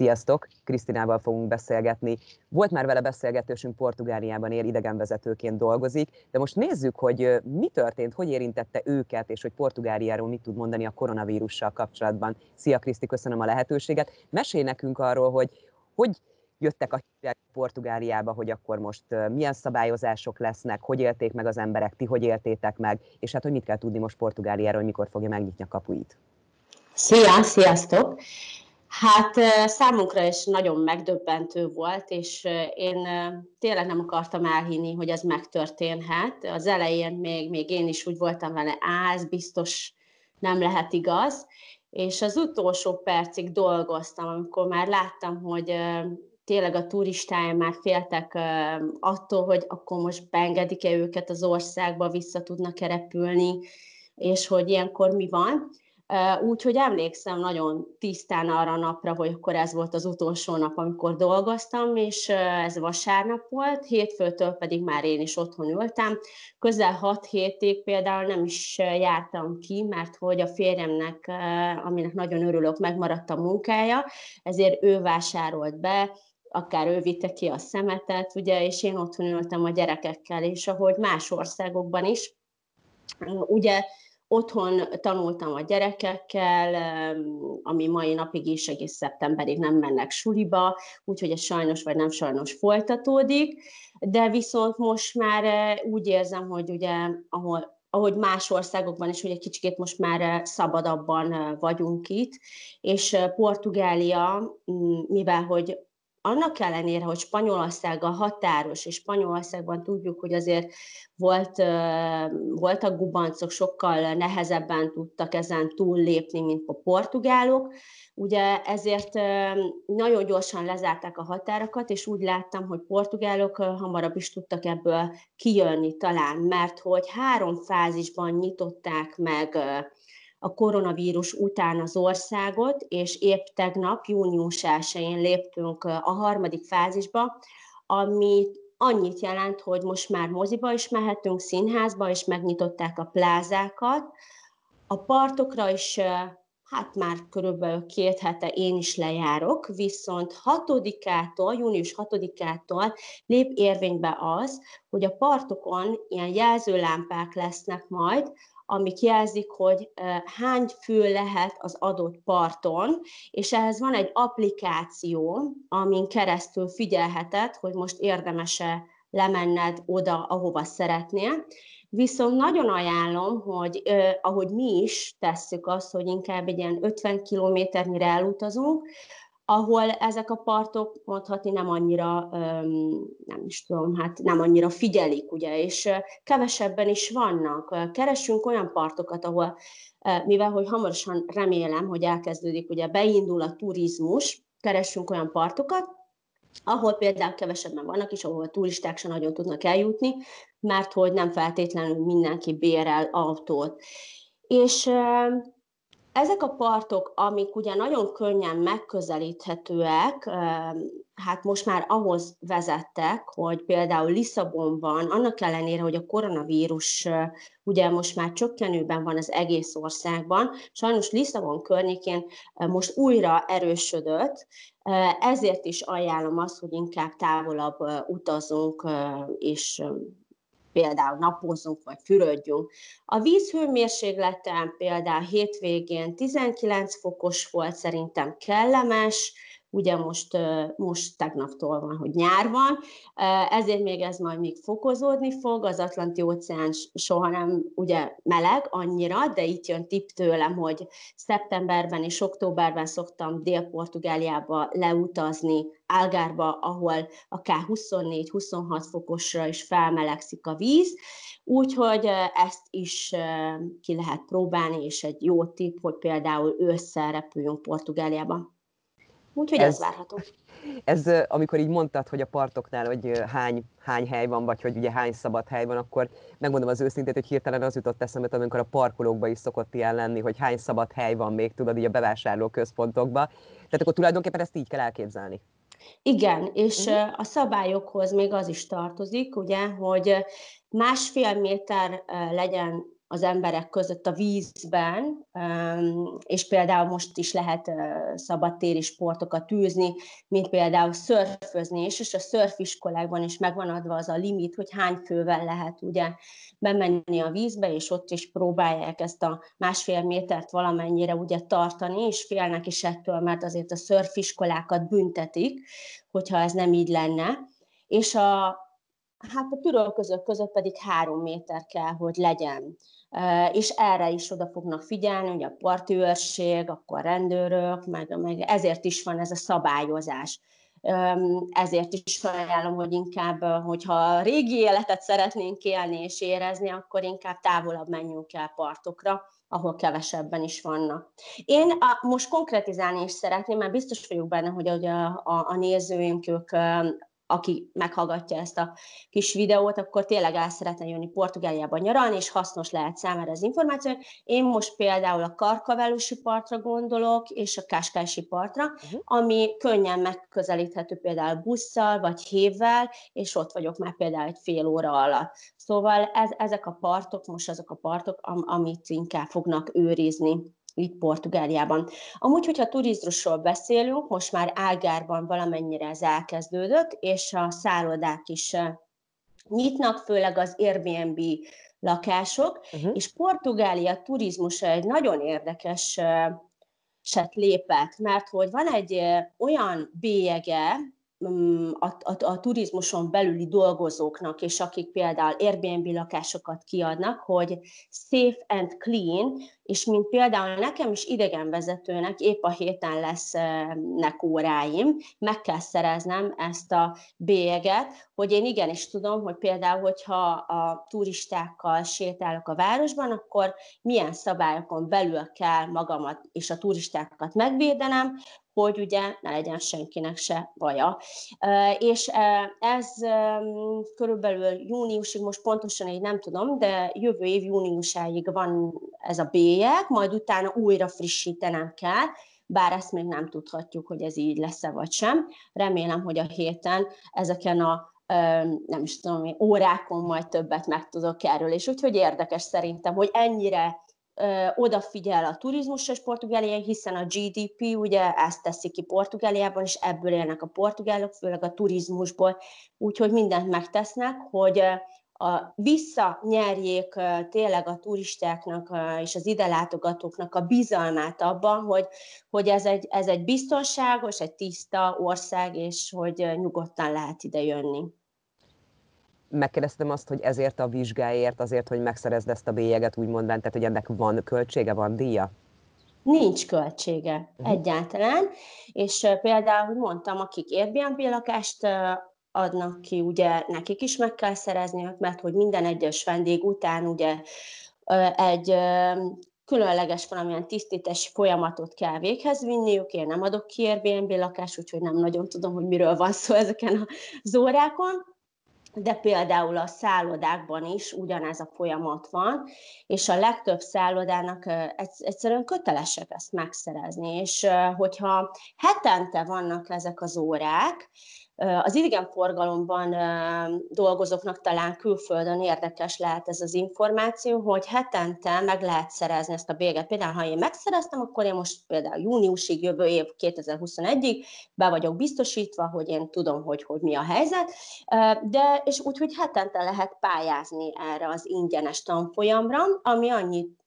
Sziasztok! Krisztinával fogunk beszélgetni. Volt már vele beszélgetősünk, Portugáliában él, idegenvezetőként dolgozik, de most nézzük, hogy mi történt, hogy érintette őket, és hogy Portugáliáról mit tud mondani a koronavírussal kapcsolatban. Szia Kriszti, köszönöm a lehetőséget. Mesélj nekünk arról, hogy hogy jöttek a hírek Portugáliába, hogy akkor most milyen szabályozások lesznek, hogy élték meg az emberek, ti hogy éltétek meg, és hát hogy mit kell tudni most Portugáliáról, hogy mikor fogja megnyitni a kapuit. Szia, sziasztok! Hát számunkra is nagyon megdöbbentő volt, és én tényleg nem akartam elhinni, hogy ez megtörténhet. Az elején még, még én is úgy voltam vele, á, ez biztos nem lehet igaz, és az utolsó percig dolgoztam, amikor már láttam, hogy tényleg a turistája már féltek attól, hogy akkor most beengedik-e őket az országba, vissza tudnak-e repülni, és hogy ilyenkor mi van. Úgyhogy emlékszem nagyon tisztán arra a napra, hogy akkor ez volt az utolsó nap, amikor dolgoztam, és ez vasárnap volt, hétfőtől pedig már én is otthon ültem. Közel hat hétig például nem is jártam ki, mert hogy a férjemnek, aminek nagyon örülök, megmaradt a munkája, ezért ő vásárolt be, akár ő vitte ki a szemetet, ugye, és én otthon ültem a gyerekekkel, és ahogy más országokban is, ugye otthon tanultam a gyerekekkel, ami mai napig is egész szeptemberig nem mennek suliba, úgyhogy ez sajnos vagy nem sajnos folytatódik, de viszont most már eh, úgy érzem, hogy ugye ahol ahogy más országokban is, hogy egy kicsit most már eh, szabadabban eh, vagyunk itt, és Portugália, mivel hogy annak ellenére, hogy Spanyolország a határos, és Spanyolországban tudjuk, hogy azért volt, voltak gubancok, sokkal nehezebben tudtak ezen túllépni, mint a portugálok, ugye ezért nagyon gyorsan lezárták a határokat, és úgy láttam, hogy portugálok hamarabb is tudtak ebből kijönni talán, mert hogy három fázisban nyitották meg a koronavírus után az országot, és épp tegnap, június 1-én léptünk a harmadik fázisba, ami annyit jelent, hogy most már moziba is mehetünk, színházba, és megnyitották a plázákat. A partokra is hát már körülbelül két hete én is lejárok, viszont 6-ától, június 6-ától lép érvénybe az, hogy a partokon ilyen jelzőlámpák lesznek majd, amik jelzik, hogy hány fő lehet az adott parton, és ehhez van egy applikáció, amin keresztül figyelheted, hogy most érdemese lemenned oda, ahova szeretnél. Viszont nagyon ajánlom, hogy eh, ahogy mi is tesszük azt, hogy inkább egy ilyen 50 kilométernyire elutazunk, ahol ezek a partok mondhatni nem annyira, nem is tudom, hát nem annyira figyelik, ugye, és kevesebben is vannak. Keresünk olyan partokat, ahol, mivel hogy hamarosan remélem, hogy elkezdődik, ugye beindul a turizmus, keresünk olyan partokat, ahol például kevesebben vannak, és ahol a turisták sem nagyon tudnak eljutni, mert hogy nem feltétlenül mindenki bérel autót. És ezek a partok, amik ugye nagyon könnyen megközelíthetőek, hát most már ahhoz vezettek, hogy például Lisszabonban, annak ellenére, hogy a koronavírus ugye most már csökkenőben van az egész országban, sajnos Lisszabon környékén most újra erősödött, ezért is ajánlom azt, hogy inkább távolabb utazunk, és például napozzunk vagy fürödjünk. A víz hőmérséklete például hétvégén 19 fokos volt, szerintem kellemes, ugye most, most tegnaptól van, hogy nyár van, ezért még ez majd még fokozódni fog, az Atlanti óceán soha nem ugye meleg annyira, de itt jön tipp tőlem, hogy szeptemberben és októberben szoktam Dél-Portugáliába leutazni, Algárba, ahol akár 24-26 fokosra is felmelegszik a víz, úgyhogy ezt is ki lehet próbálni, és egy jó tipp, hogy például ősszel repüljünk Portugáliába. Úgyhogy ez, ez várható. Ez, amikor így mondtad, hogy a partoknál, hogy hány, hány hely van, vagy hogy ugye hány szabad hely van, akkor megmondom az őszintét, hogy hirtelen az jutott eszembe, amikor a parkolókban is szokott ilyen lenni, hogy hány szabad hely van még, tudod, így a bevásárló központokba. Tehát akkor tulajdonképpen ezt így kell elképzelni. Igen, és uh-huh. a szabályokhoz még az is tartozik, ugye, hogy másfél méter legyen az emberek között a vízben, és például most is lehet szabadtéri sportokat űzni, mint például szörfözni, és, és a szörfiskolákban is megvan adva az a limit, hogy hány fővel lehet ugye bemenni a vízbe, és ott is próbálják ezt a másfél métert valamennyire ugye tartani, és félnek is ettől, mert azért a szörfiskolákat büntetik, hogyha ez nem így lenne. És a, hát a tűrölközök között pedig három méter kell, hogy legyen. És erre is oda fognak figyelni, hogy a parti őrség, akkor rendőrök, meg, meg ezért is van ez a szabályozás. Ezért is ajánlom, hogy inkább, hogyha régi életet szeretnénk élni és érezni, akkor inkább távolabb menjünk el partokra, ahol kevesebben is vannak. Én a, most konkretizálni is szeretném, mert biztos vagyok benne, hogy a, a, a nézőink ők aki meghallgatja ezt a kis videót, akkor tényleg el szeretne jönni Portugáliába nyaralni, és hasznos lehet számára az információ. Én most például a Karkavelusi partra gondolok, és a Káskási partra, uh-huh. ami könnyen megközelíthető például busszal, vagy hévvel, és ott vagyok már például egy fél óra alatt. Szóval ez, ezek a partok most azok a partok, am, amit inkább fognak őrizni itt Portugáliában. Amúgy, hogyha turizmusról beszélünk, most már Ágárban valamennyire ez elkezdődött, és a szállodák is nyitnak, főleg az Airbnb lakások, uh-huh. és Portugália turizmusa egy nagyon érdekes set lépett, mert hogy van egy olyan bélyege, a, a, a turizmuson belüli dolgozóknak, és akik például Airbnb lakásokat kiadnak, hogy safe and clean, és mint például nekem is idegenvezetőnek épp a héten lesznek óráim, meg kell szereznem ezt a bélyeget, hogy én igenis tudom, hogy például, hogyha a turistákkal sétálok a városban, akkor milyen szabályokon belül kell magamat és a turistákat megvédenem, hogy ugye ne legyen senkinek se baja. És ez körülbelül júniusig, most pontosan így nem tudom, de jövő év júniusáig van ez a bélyeg, majd utána újra frissítenem kell, bár ezt még nem tudhatjuk, hogy ez így lesz-e vagy sem. Remélem, hogy a héten ezeken a nem is tudom, órákon majd többet megtudok erről, és úgyhogy érdekes szerintem, hogy ennyire odafigyel a turizmusra és Portugália, hiszen a GDP ugye ezt teszi ki Portugáliában, és ebből élnek a portugálok, főleg a turizmusból, úgyhogy mindent megtesznek, hogy a, visszanyerjék tényleg a turistáknak és az ide látogatóknak a bizalmát abban, hogy, hogy ez, egy, ez egy biztonságos, egy tiszta ország, és hogy nyugodtan lehet ide jönni megkérdeztem azt, hogy ezért a vizsgáért, azért, hogy megszerezd ezt a bélyeget, úgymond, tehát hogy ennek van költsége, van díja? Nincs költsége uh-huh. egyáltalán, és például, hogy mondtam, akik Airbnb lakást adnak ki, ugye nekik is meg kell szerezni, mert hogy minden egyes vendég után ugye egy különleges valamilyen tisztítási folyamatot kell véghez vinniük, én nem adok ki Airbnb lakást, úgyhogy nem nagyon tudom, hogy miről van szó ezeken az órákon, de például a szállodákban is ugyanez a folyamat van, és a legtöbb szállodának egyszerűen kötelesek ezt megszerezni, és hogyha hetente vannak ezek az órák, az idegenforgalomban dolgozóknak talán külföldön érdekes lehet ez az információ, hogy hetente meg lehet szerezni ezt a béget. Például, ha én megszereztem, akkor én most például júniusig, jövő év 2021-ig be vagyok biztosítva, hogy én tudom, hogy, hogy mi a helyzet, de és úgy, hogy hetente lehet pályázni erre az ingyenes tanfolyamra, ami annyit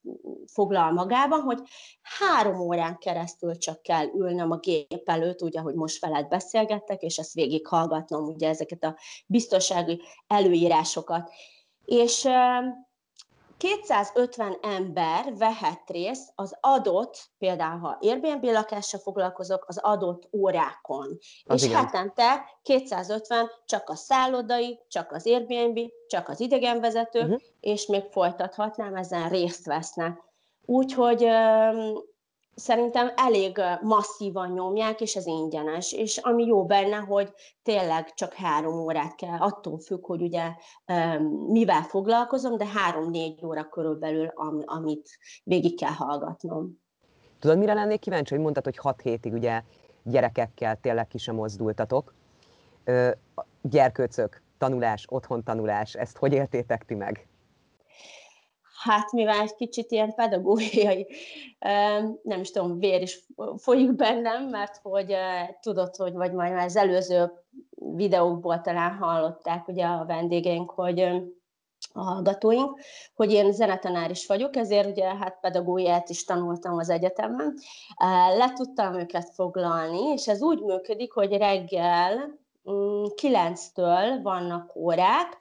foglal magában, hogy három órán keresztül csak kell ülnöm a gép előtt, ugye, hogy most veled beszélgettek, és ezt végighallgatnom, ugye ezeket a biztonsági előírásokat. És 250 ember vehet részt az adott, például ha Airbnb lakással foglalkozok, az adott órákon. Az és igen. hetente 250 csak a szállodai, csak az Airbnb, csak az idegenvezető, uh-huh. és még folytathatnám, ezen részt vesznek. Úgyhogy szerintem elég masszívan nyomják, és ez ingyenes. És ami jó benne, hogy tényleg csak három órát kell, attól függ, hogy ugye mivel foglalkozom, de három-négy óra körülbelül, amit végig kell hallgatnom. Tudod, mire lennék kíváncsi, hogy mondtad, hogy hat hétig ugye gyerekekkel tényleg ki sem mozdultatok. Gyerkőcök, tanulás, otthon tanulás, ezt hogy éltétek ti meg? Hát mivel egy kicsit ilyen pedagógiai, nem is tudom, vér is folyik bennem, mert hogy tudod, hogy vagy majd az előző videókból talán hallották ugye a vendégeink, hogy a hallgatóink, hogy én zenetanár is vagyok, ezért ugye hát pedagógiát is tanultam az egyetemen. Le tudtam őket foglalni, és ez úgy működik, hogy reggel 9-től mm, vannak órák,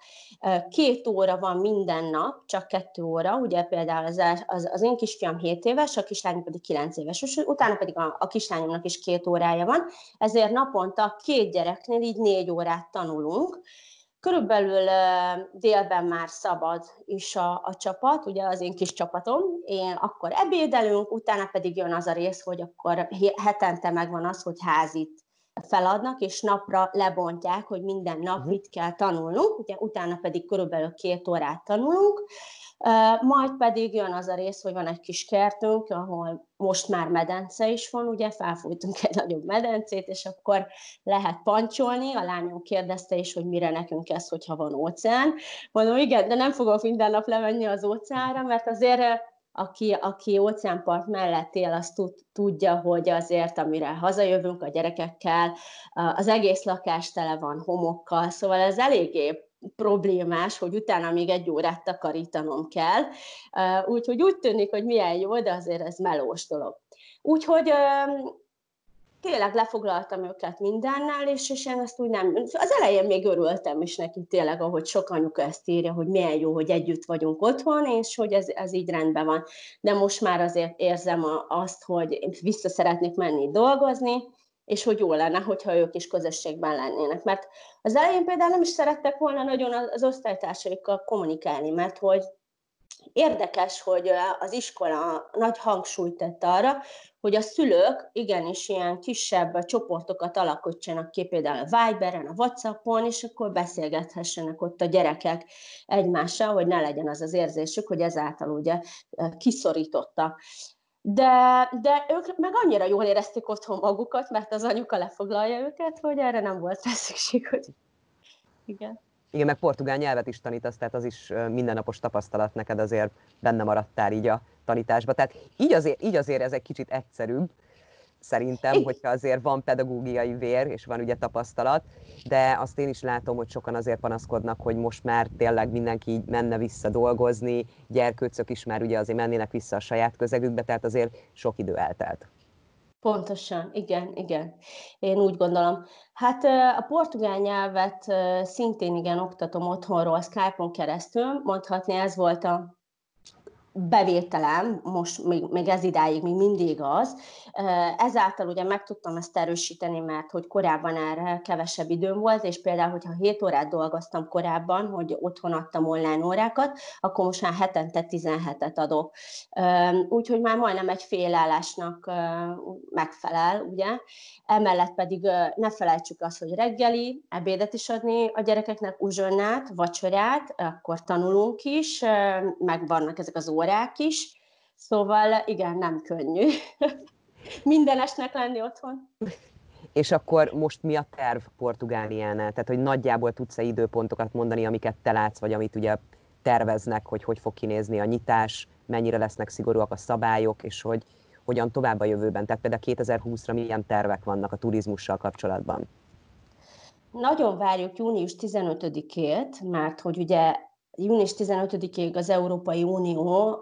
két óra van minden nap, csak kettő óra, ugye például az, az, az én kisfiam 7 éves, a kislányom pedig 9 éves, és utána pedig a, a kislányomnak is két órája van, ezért naponta két gyereknél így négy órát tanulunk, Körülbelül délben már szabad is a, a csapat, ugye az én kis csapatom. Én akkor ebédelünk, utána pedig jön az a rész, hogy akkor hetente megvan az, hogy házit feladnak, és napra lebontják, hogy minden nap uh-huh. mit kell tanulnunk, ugye utána pedig körülbelül két órát tanulunk, majd pedig jön az a rész, hogy van egy kis kertünk, ahol most már medence is van, ugye felfújtunk egy nagyobb medencét, és akkor lehet pancsolni. A lányom kérdezte is, hogy mire nekünk ez, hogyha van óceán. Mondom, igen, de nem fogok minden nap lemenni az óceánra, mert azért aki, aki óceánpart mellett él, az tud, tudja, hogy azért, amire hazajövünk a gyerekekkel, az egész lakás tele van homokkal, szóval ez eléggé problémás, hogy utána még egy órát takarítanom kell. Úgyhogy úgy tűnik, hogy milyen jó, de azért ez melós dolog. Úgyhogy tényleg lefoglaltam őket mindennel, és, és én ezt úgy nem... Az elején még örültem is neki tényleg, ahogy sok anyuka ezt írja, hogy milyen jó, hogy együtt vagyunk otthon, és hogy ez, ez így rendben van. De most már azért érzem azt, hogy vissza szeretnék menni dolgozni, és hogy jó lenne, hogyha ők is közösségben lennének. Mert az elején például nem is szerettek volna nagyon az osztálytársaikkal kommunikálni, mert hogy Érdekes, hogy az iskola nagy hangsúlyt tett arra, hogy a szülők igenis ilyen kisebb csoportokat alakítsanak ki, például a Viberen, a Whatsappon, és akkor beszélgethessenek ott a gyerekek egymással, hogy ne legyen az az érzésük, hogy ezáltal ugye kiszorítottak. De, de ők meg annyira jól érezték otthon magukat, mert az anyuka lefoglalja őket, hogy erre nem volt rá szükség, hogy igen. Igen, meg portugál nyelvet is tanítasz, tehát az is mindennapos tapasztalat neked azért benne maradtál így a tanításba. Tehát így azért, így azért ez egy kicsit egyszerűbb, szerintem, hogyha azért van pedagógiai vér, és van ugye tapasztalat, de azt én is látom, hogy sokan azért panaszkodnak, hogy most már tényleg mindenki így menne vissza dolgozni, gyerkőcök is már ugye azért mennének vissza a saját közegükbe, tehát azért sok idő eltelt. Pontosan, igen, igen. Én úgy gondolom. Hát a portugál nyelvet szintén igen oktatom otthonról, Skype-on keresztül. Mondhatni ez volt a bevételem, most még, még ez idáig még mindig az. Ezáltal ugye meg tudtam ezt erősíteni, mert hogy korábban erre kevesebb időm volt, és például, hogyha 7 órát dolgoztam korábban, hogy otthon adtam online órákat, akkor most már hetente 17-et adok. Úgyhogy már majdnem egy fél állásnak megfelel, ugye. Emellett pedig ne felejtsük azt, hogy reggeli, ebédet is adni a gyerekeknek, uzsonnát, vacsorát, akkor tanulunk is, meg vannak ezek az órák is, szóval igen, nem könnyű mindenesnek lenni otthon. És akkor most mi a terv Portugáliánál? Tehát, hogy nagyjából tudsz-e időpontokat mondani, amiket te látsz, vagy amit ugye terveznek, hogy hogy fog kinézni a nyitás, mennyire lesznek szigorúak a szabályok, és hogy hogyan tovább a jövőben. Tehát például 2020-ra milyen tervek vannak a turizmussal kapcsolatban? Nagyon várjuk június 15-ét, mert hogy ugye június 15-ig az Európai Unió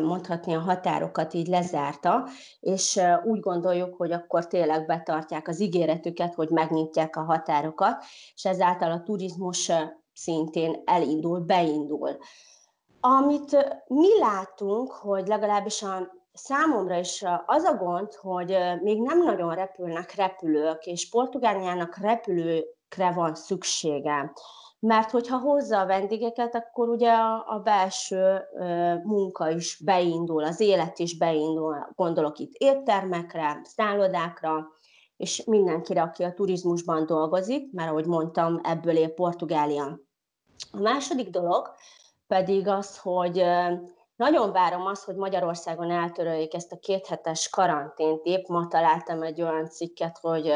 mondhatni a határokat így lezárta, és úgy gondoljuk, hogy akkor tényleg betartják az ígéretüket, hogy megnyitják a határokat, és ezáltal a turizmus szintén elindul, beindul. Amit mi látunk, hogy legalábbis a számomra is az a gond, hogy még nem nagyon repülnek repülők, és Portugáliának repülőkre van szüksége mert hogyha hozza a vendégeket, akkor ugye a, a belső ö, munka is beindul, az élet is beindul, gondolok itt éttermekre, szállodákra, és mindenkire, aki a turizmusban dolgozik, mert ahogy mondtam, ebből él Portugália. A második dolog pedig az, hogy nagyon várom azt, hogy Magyarországon eltöröljék ezt a kéthetes karantént. Épp ma találtam egy olyan cikket, hogy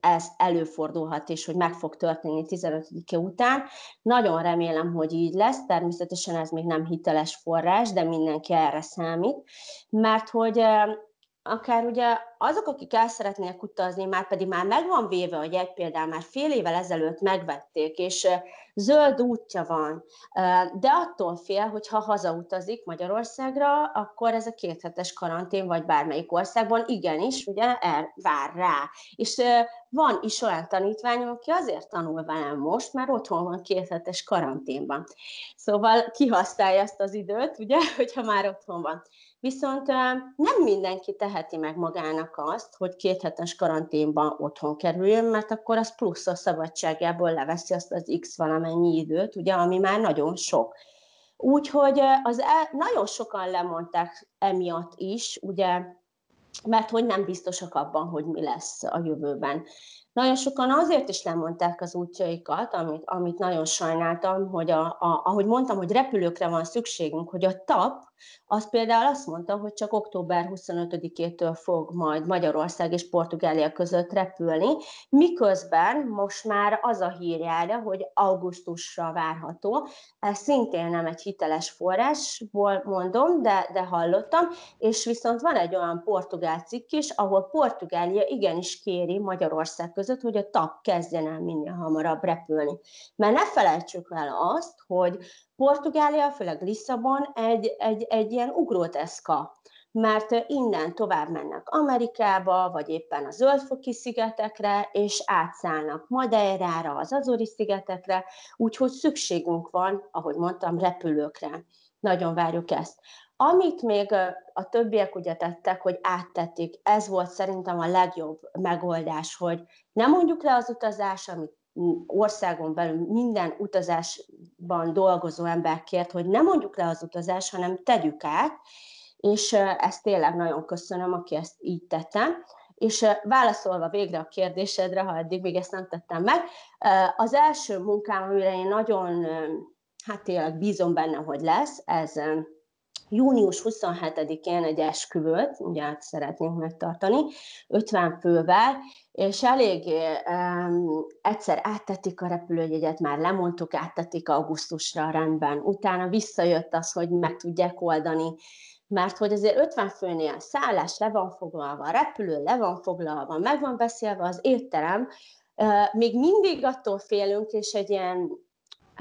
ez előfordulhat, és hogy meg fog történni 15 után. Nagyon remélem, hogy így lesz. Természetesen ez még nem hiteles forrás, de mindenki erre számít, mert hogy akár ugye azok, akik el szeretnének utazni, már pedig már megvan véve a jegy, például már fél évvel ezelőtt megvették, és zöld útja van, de attól fél, hogy ha hazautazik Magyarországra, akkor ez a kéthetes karantén, vagy bármelyik országban igenis, ugye, el, vár rá. És van is olyan tanítványom, aki azért tanul velem most, mert otthon van kéthetes karanténban. Szóval kihasználja ezt az időt, ugye, hogyha már otthon van. Viszont nem mindenki teheti meg magának azt, hogy két hetes karanténban otthon kerüljön, mert akkor az plusz a szabadságából leveszi azt az x valamennyi időt, ugye, ami már nagyon sok. Úgyhogy az el, nagyon sokan lemondták emiatt is, ugye, mert hogy nem biztosak abban, hogy mi lesz a jövőben. Nagyon sokan azért is lemondták az útjaikat, amit, amit nagyon sajnáltam, hogy a, a, ahogy mondtam, hogy repülőkre van szükségünk, hogy a TAP, az például azt mondta, hogy csak október 25-től fog majd Magyarország és Portugália között repülni, miközben most már az a hírjára, hogy augusztusra várható. Ez szintén nem egy hiteles forrásból mondom, de, de hallottam, és viszont van egy olyan portugál cikk is, ahol Portugália igenis kéri Magyarország között, hogy a TAP kezdjen el minél hamarabb repülni. Mert ne felejtsük el azt, hogy Portugália, főleg Lisszabon egy, egy, egy ilyen ugróteszka, mert innen tovább mennek Amerikába, vagy éppen a Zöldfoki szigetekre, és átszállnak Madeirára, az Azori szigetekre, úgyhogy szükségünk van, ahogy mondtam, repülőkre. Nagyon várjuk ezt. Amit még a többiek ugye tettek, hogy áttették, ez volt szerintem a legjobb megoldás, hogy nem mondjuk le az utazás, amit országon belül minden utazásban dolgozó ember kért, hogy nem mondjuk le az utazás, hanem tegyük át, és ezt tényleg nagyon köszönöm, aki ezt így tette. És válaszolva végre a kérdésedre, ha eddig még ezt nem tettem meg, az első munkám, amire én nagyon, hát tényleg bízom benne, hogy lesz, ez június 27-én egy esküvőt, ugye át szeretnénk megtartani, 50 fővel, és elég um, egyszer áttették a repülőjegyet, már lemondtuk, áttették augusztusra rendben. Utána visszajött az, hogy meg tudják oldani, mert hogy azért 50 főnél szállás le van foglalva, repülő le van foglalva, meg van beszélve az étterem, uh, még mindig attól félünk, és egy ilyen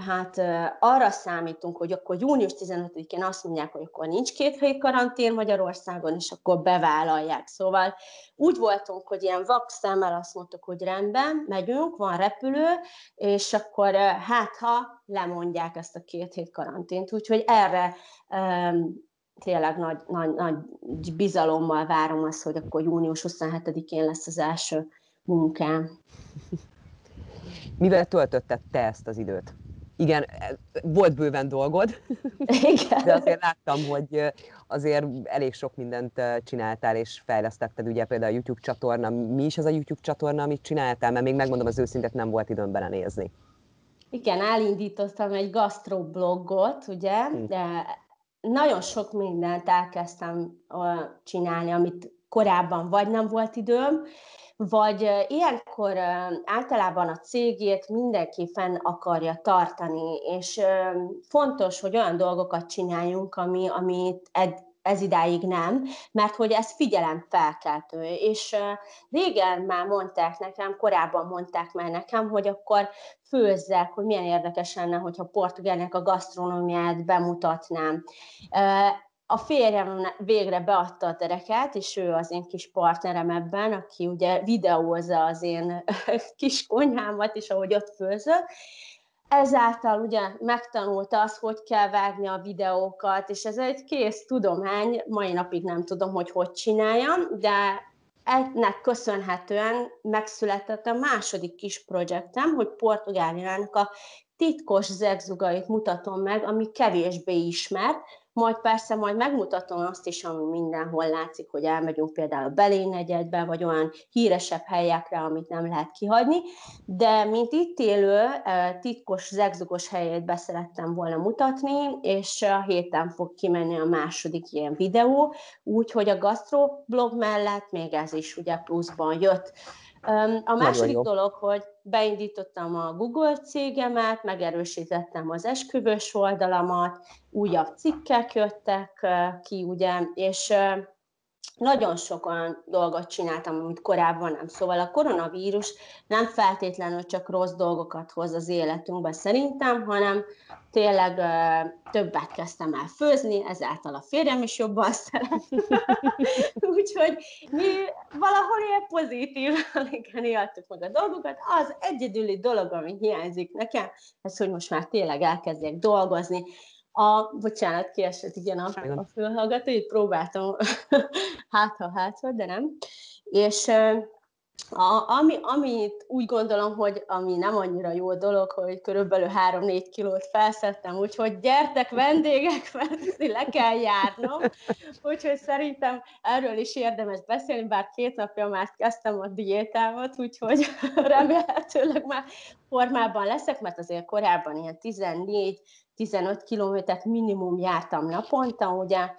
hát arra számítunk, hogy akkor június 15-én azt mondják, hogy akkor nincs két helyi karantén Magyarországon, és akkor bevállalják. Szóval úgy voltunk, hogy ilyen vak szemmel azt mondtuk, hogy rendben, megyünk, van repülő, és akkor hát ha lemondják ezt a két hét karantént. Úgyhogy erre um, tényleg nagy, nagy, nagy bizalommal várom azt, hogy akkor június 27-én lesz az első munkám. Mivel töltötted te ezt az időt? Igen, volt bőven dolgod, igen. de azért láttam, hogy azért elég sok mindent csináltál és fejlesztetted, ugye például a YouTube csatorna. Mi is az a YouTube csatorna, amit csináltál? Mert még megmondom az őszintet, nem volt időm belenézni. Igen, elindítottam egy gastroblogot, ugye, hm. de nagyon sok mindent elkezdtem csinálni, amit korábban vagy nem volt időm, vagy ilyenkor általában a cégét mindenki fenn akarja tartani, és fontos, hogy olyan dolgokat csináljunk, ami, amit ed, ez idáig nem, mert hogy ez felkeltő. És régen már mondták nekem, korábban mondták már nekem, hogy akkor főzzek, hogy milyen érdekes lenne, hogyha Portugálnak a gasztronómiát bemutatnám a férjem végre beadta a tereket, és ő az én kis partnerem ebben, aki ugye videózza az én kis konyhámat is, ahogy ott főzök. Ezáltal ugye megtanulta azt, hogy kell vágni a videókat, és ez egy kész tudomány, mai napig nem tudom, hogy hogy csináljam, de ennek köszönhetően megszületett a második kis projektem, hogy Portugáliának a titkos zegzugait mutatom meg, ami kevésbé ismert, majd persze majd megmutatom azt is, ami mindenhol látszik, hogy elmegyünk például a Belényegyedbe, vagy olyan híresebb helyekre, amit nem lehet kihagyni, de mint itt élő, titkos, zegzugos helyét beszerettem volna mutatni, és a héten fog kimenni a második ilyen videó, úgyhogy a gastroblog mellett még ez is ugye pluszban jött. A második dolog, hogy beindítottam a Google cégemet, megerősítettem az esküvős oldalamat, újabb cikkek jöttek ki, ugye, és nagyon sok olyan dolgot csináltam, amit korábban nem. Szóval a koronavírus nem feltétlenül csak rossz dolgokat hoz az életünkbe szerintem, hanem tényleg többet kezdtem el főzni, ezáltal a férjem is jobban szeret. Úgyhogy mi valahol ilyen pozitívan éltük meg a dolgokat. Az egyedüli dolog, ami hiányzik nekem, ez, hogy most már tényleg elkezdjek dolgozni, a, bocsánat, kiesett igen a, a fülhallgató, így próbáltam hát ha hát de nem. És a, ami, amit úgy gondolom, hogy ami nem annyira jó dolog, hogy körülbelül 3-4 kilót felszettem, úgyhogy gyertek vendégek, mert le kell járnom. Úgyhogy szerintem erről is érdemes beszélni, bár két napja már kezdtem a diétámat, úgyhogy remélhetőleg már formában leszek, mert azért korábban ilyen 14 15 kilométert minimum jártam naponta, ugye,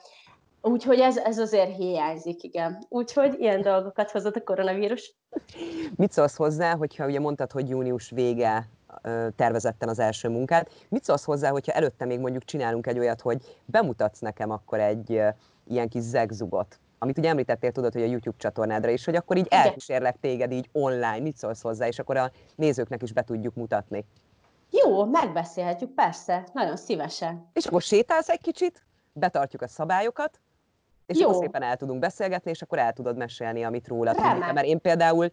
úgyhogy ez, ez azért hiányzik, igen. Úgyhogy ilyen dolgokat hozott a koronavírus. Mit szólsz hozzá, hogyha ugye mondtad, hogy június vége tervezetten az első munkát. Mit szólsz hozzá, hogyha előtte még mondjuk csinálunk egy olyat, hogy bemutatsz nekem akkor egy ilyen kis zegzugot, amit ugye említettél, tudod, hogy a YouTube csatornádra is, hogy akkor így elkísérlek téged így online, mit szólsz hozzá, és akkor a nézőknek is be tudjuk mutatni. Jó, megbeszélhetjük, persze, nagyon szívesen. És akkor sétálsz egy kicsit, betartjuk a szabályokat, és Jó. akkor szépen el tudunk beszélgetni, és akkor el tudod mesélni, amit róla tudunk. Mert én például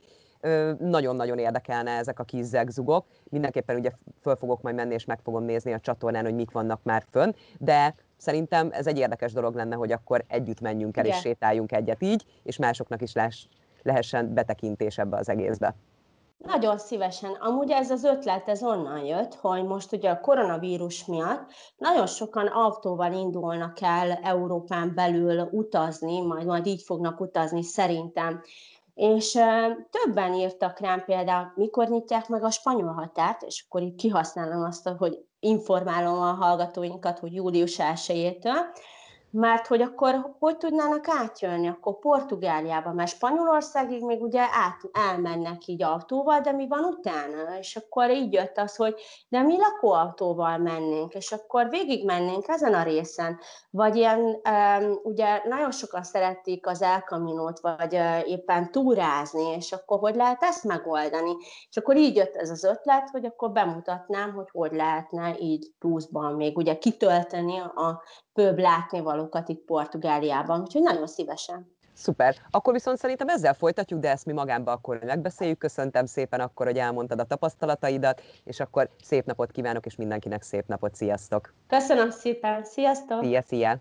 nagyon-nagyon érdekelne ezek a kis zegzugok. Mindenképpen ugye föl fogok majd menni, és meg fogom nézni a csatornán, hogy mik vannak már fönn, de szerintem ez egy érdekes dolog lenne, hogy akkor együtt menjünk el, Igen. és sétáljunk egyet így, és másoknak is lehessen betekintés ebbe az egészbe. Nagyon szívesen. Amúgy ez az ötlet, ez onnan jött, hogy most ugye a koronavírus miatt nagyon sokan autóval indulnak el Európán belül utazni, majd, majd így fognak utazni szerintem. És többen írtak rám például, mikor nyitják meg a spanyol határt, és akkor így kihasználom azt, hogy informálom a hallgatóinkat, hogy július 1 mert hogy akkor hogy tudnának átjönni, akkor Portugáliába, mert Spanyolországig még ugye át, elmennek így autóval, de mi van utána? És akkor így jött az, hogy de mi lakóautóval mennénk, és akkor végig mennénk ezen a részen, vagy ilyen, ugye nagyon sokan szerették az elkaminót, vagy éppen túrázni, és akkor hogy lehet ezt megoldani? És akkor így jött ez az ötlet, hogy akkor bemutatnám, hogy hogy lehetne így pluszban még ugye kitölteni a főbb látnivalókat itt Portugáliában, úgyhogy nagyon szívesen. Szuper. Akkor viszont szerintem ezzel folytatjuk, de ezt mi magánba akkor megbeszéljük. Köszöntem szépen akkor, hogy elmondtad a tapasztalataidat, és akkor szép napot kívánok, és mindenkinek szép napot. Sziasztok! Köszönöm szépen. Sziasztok! Szia, szia!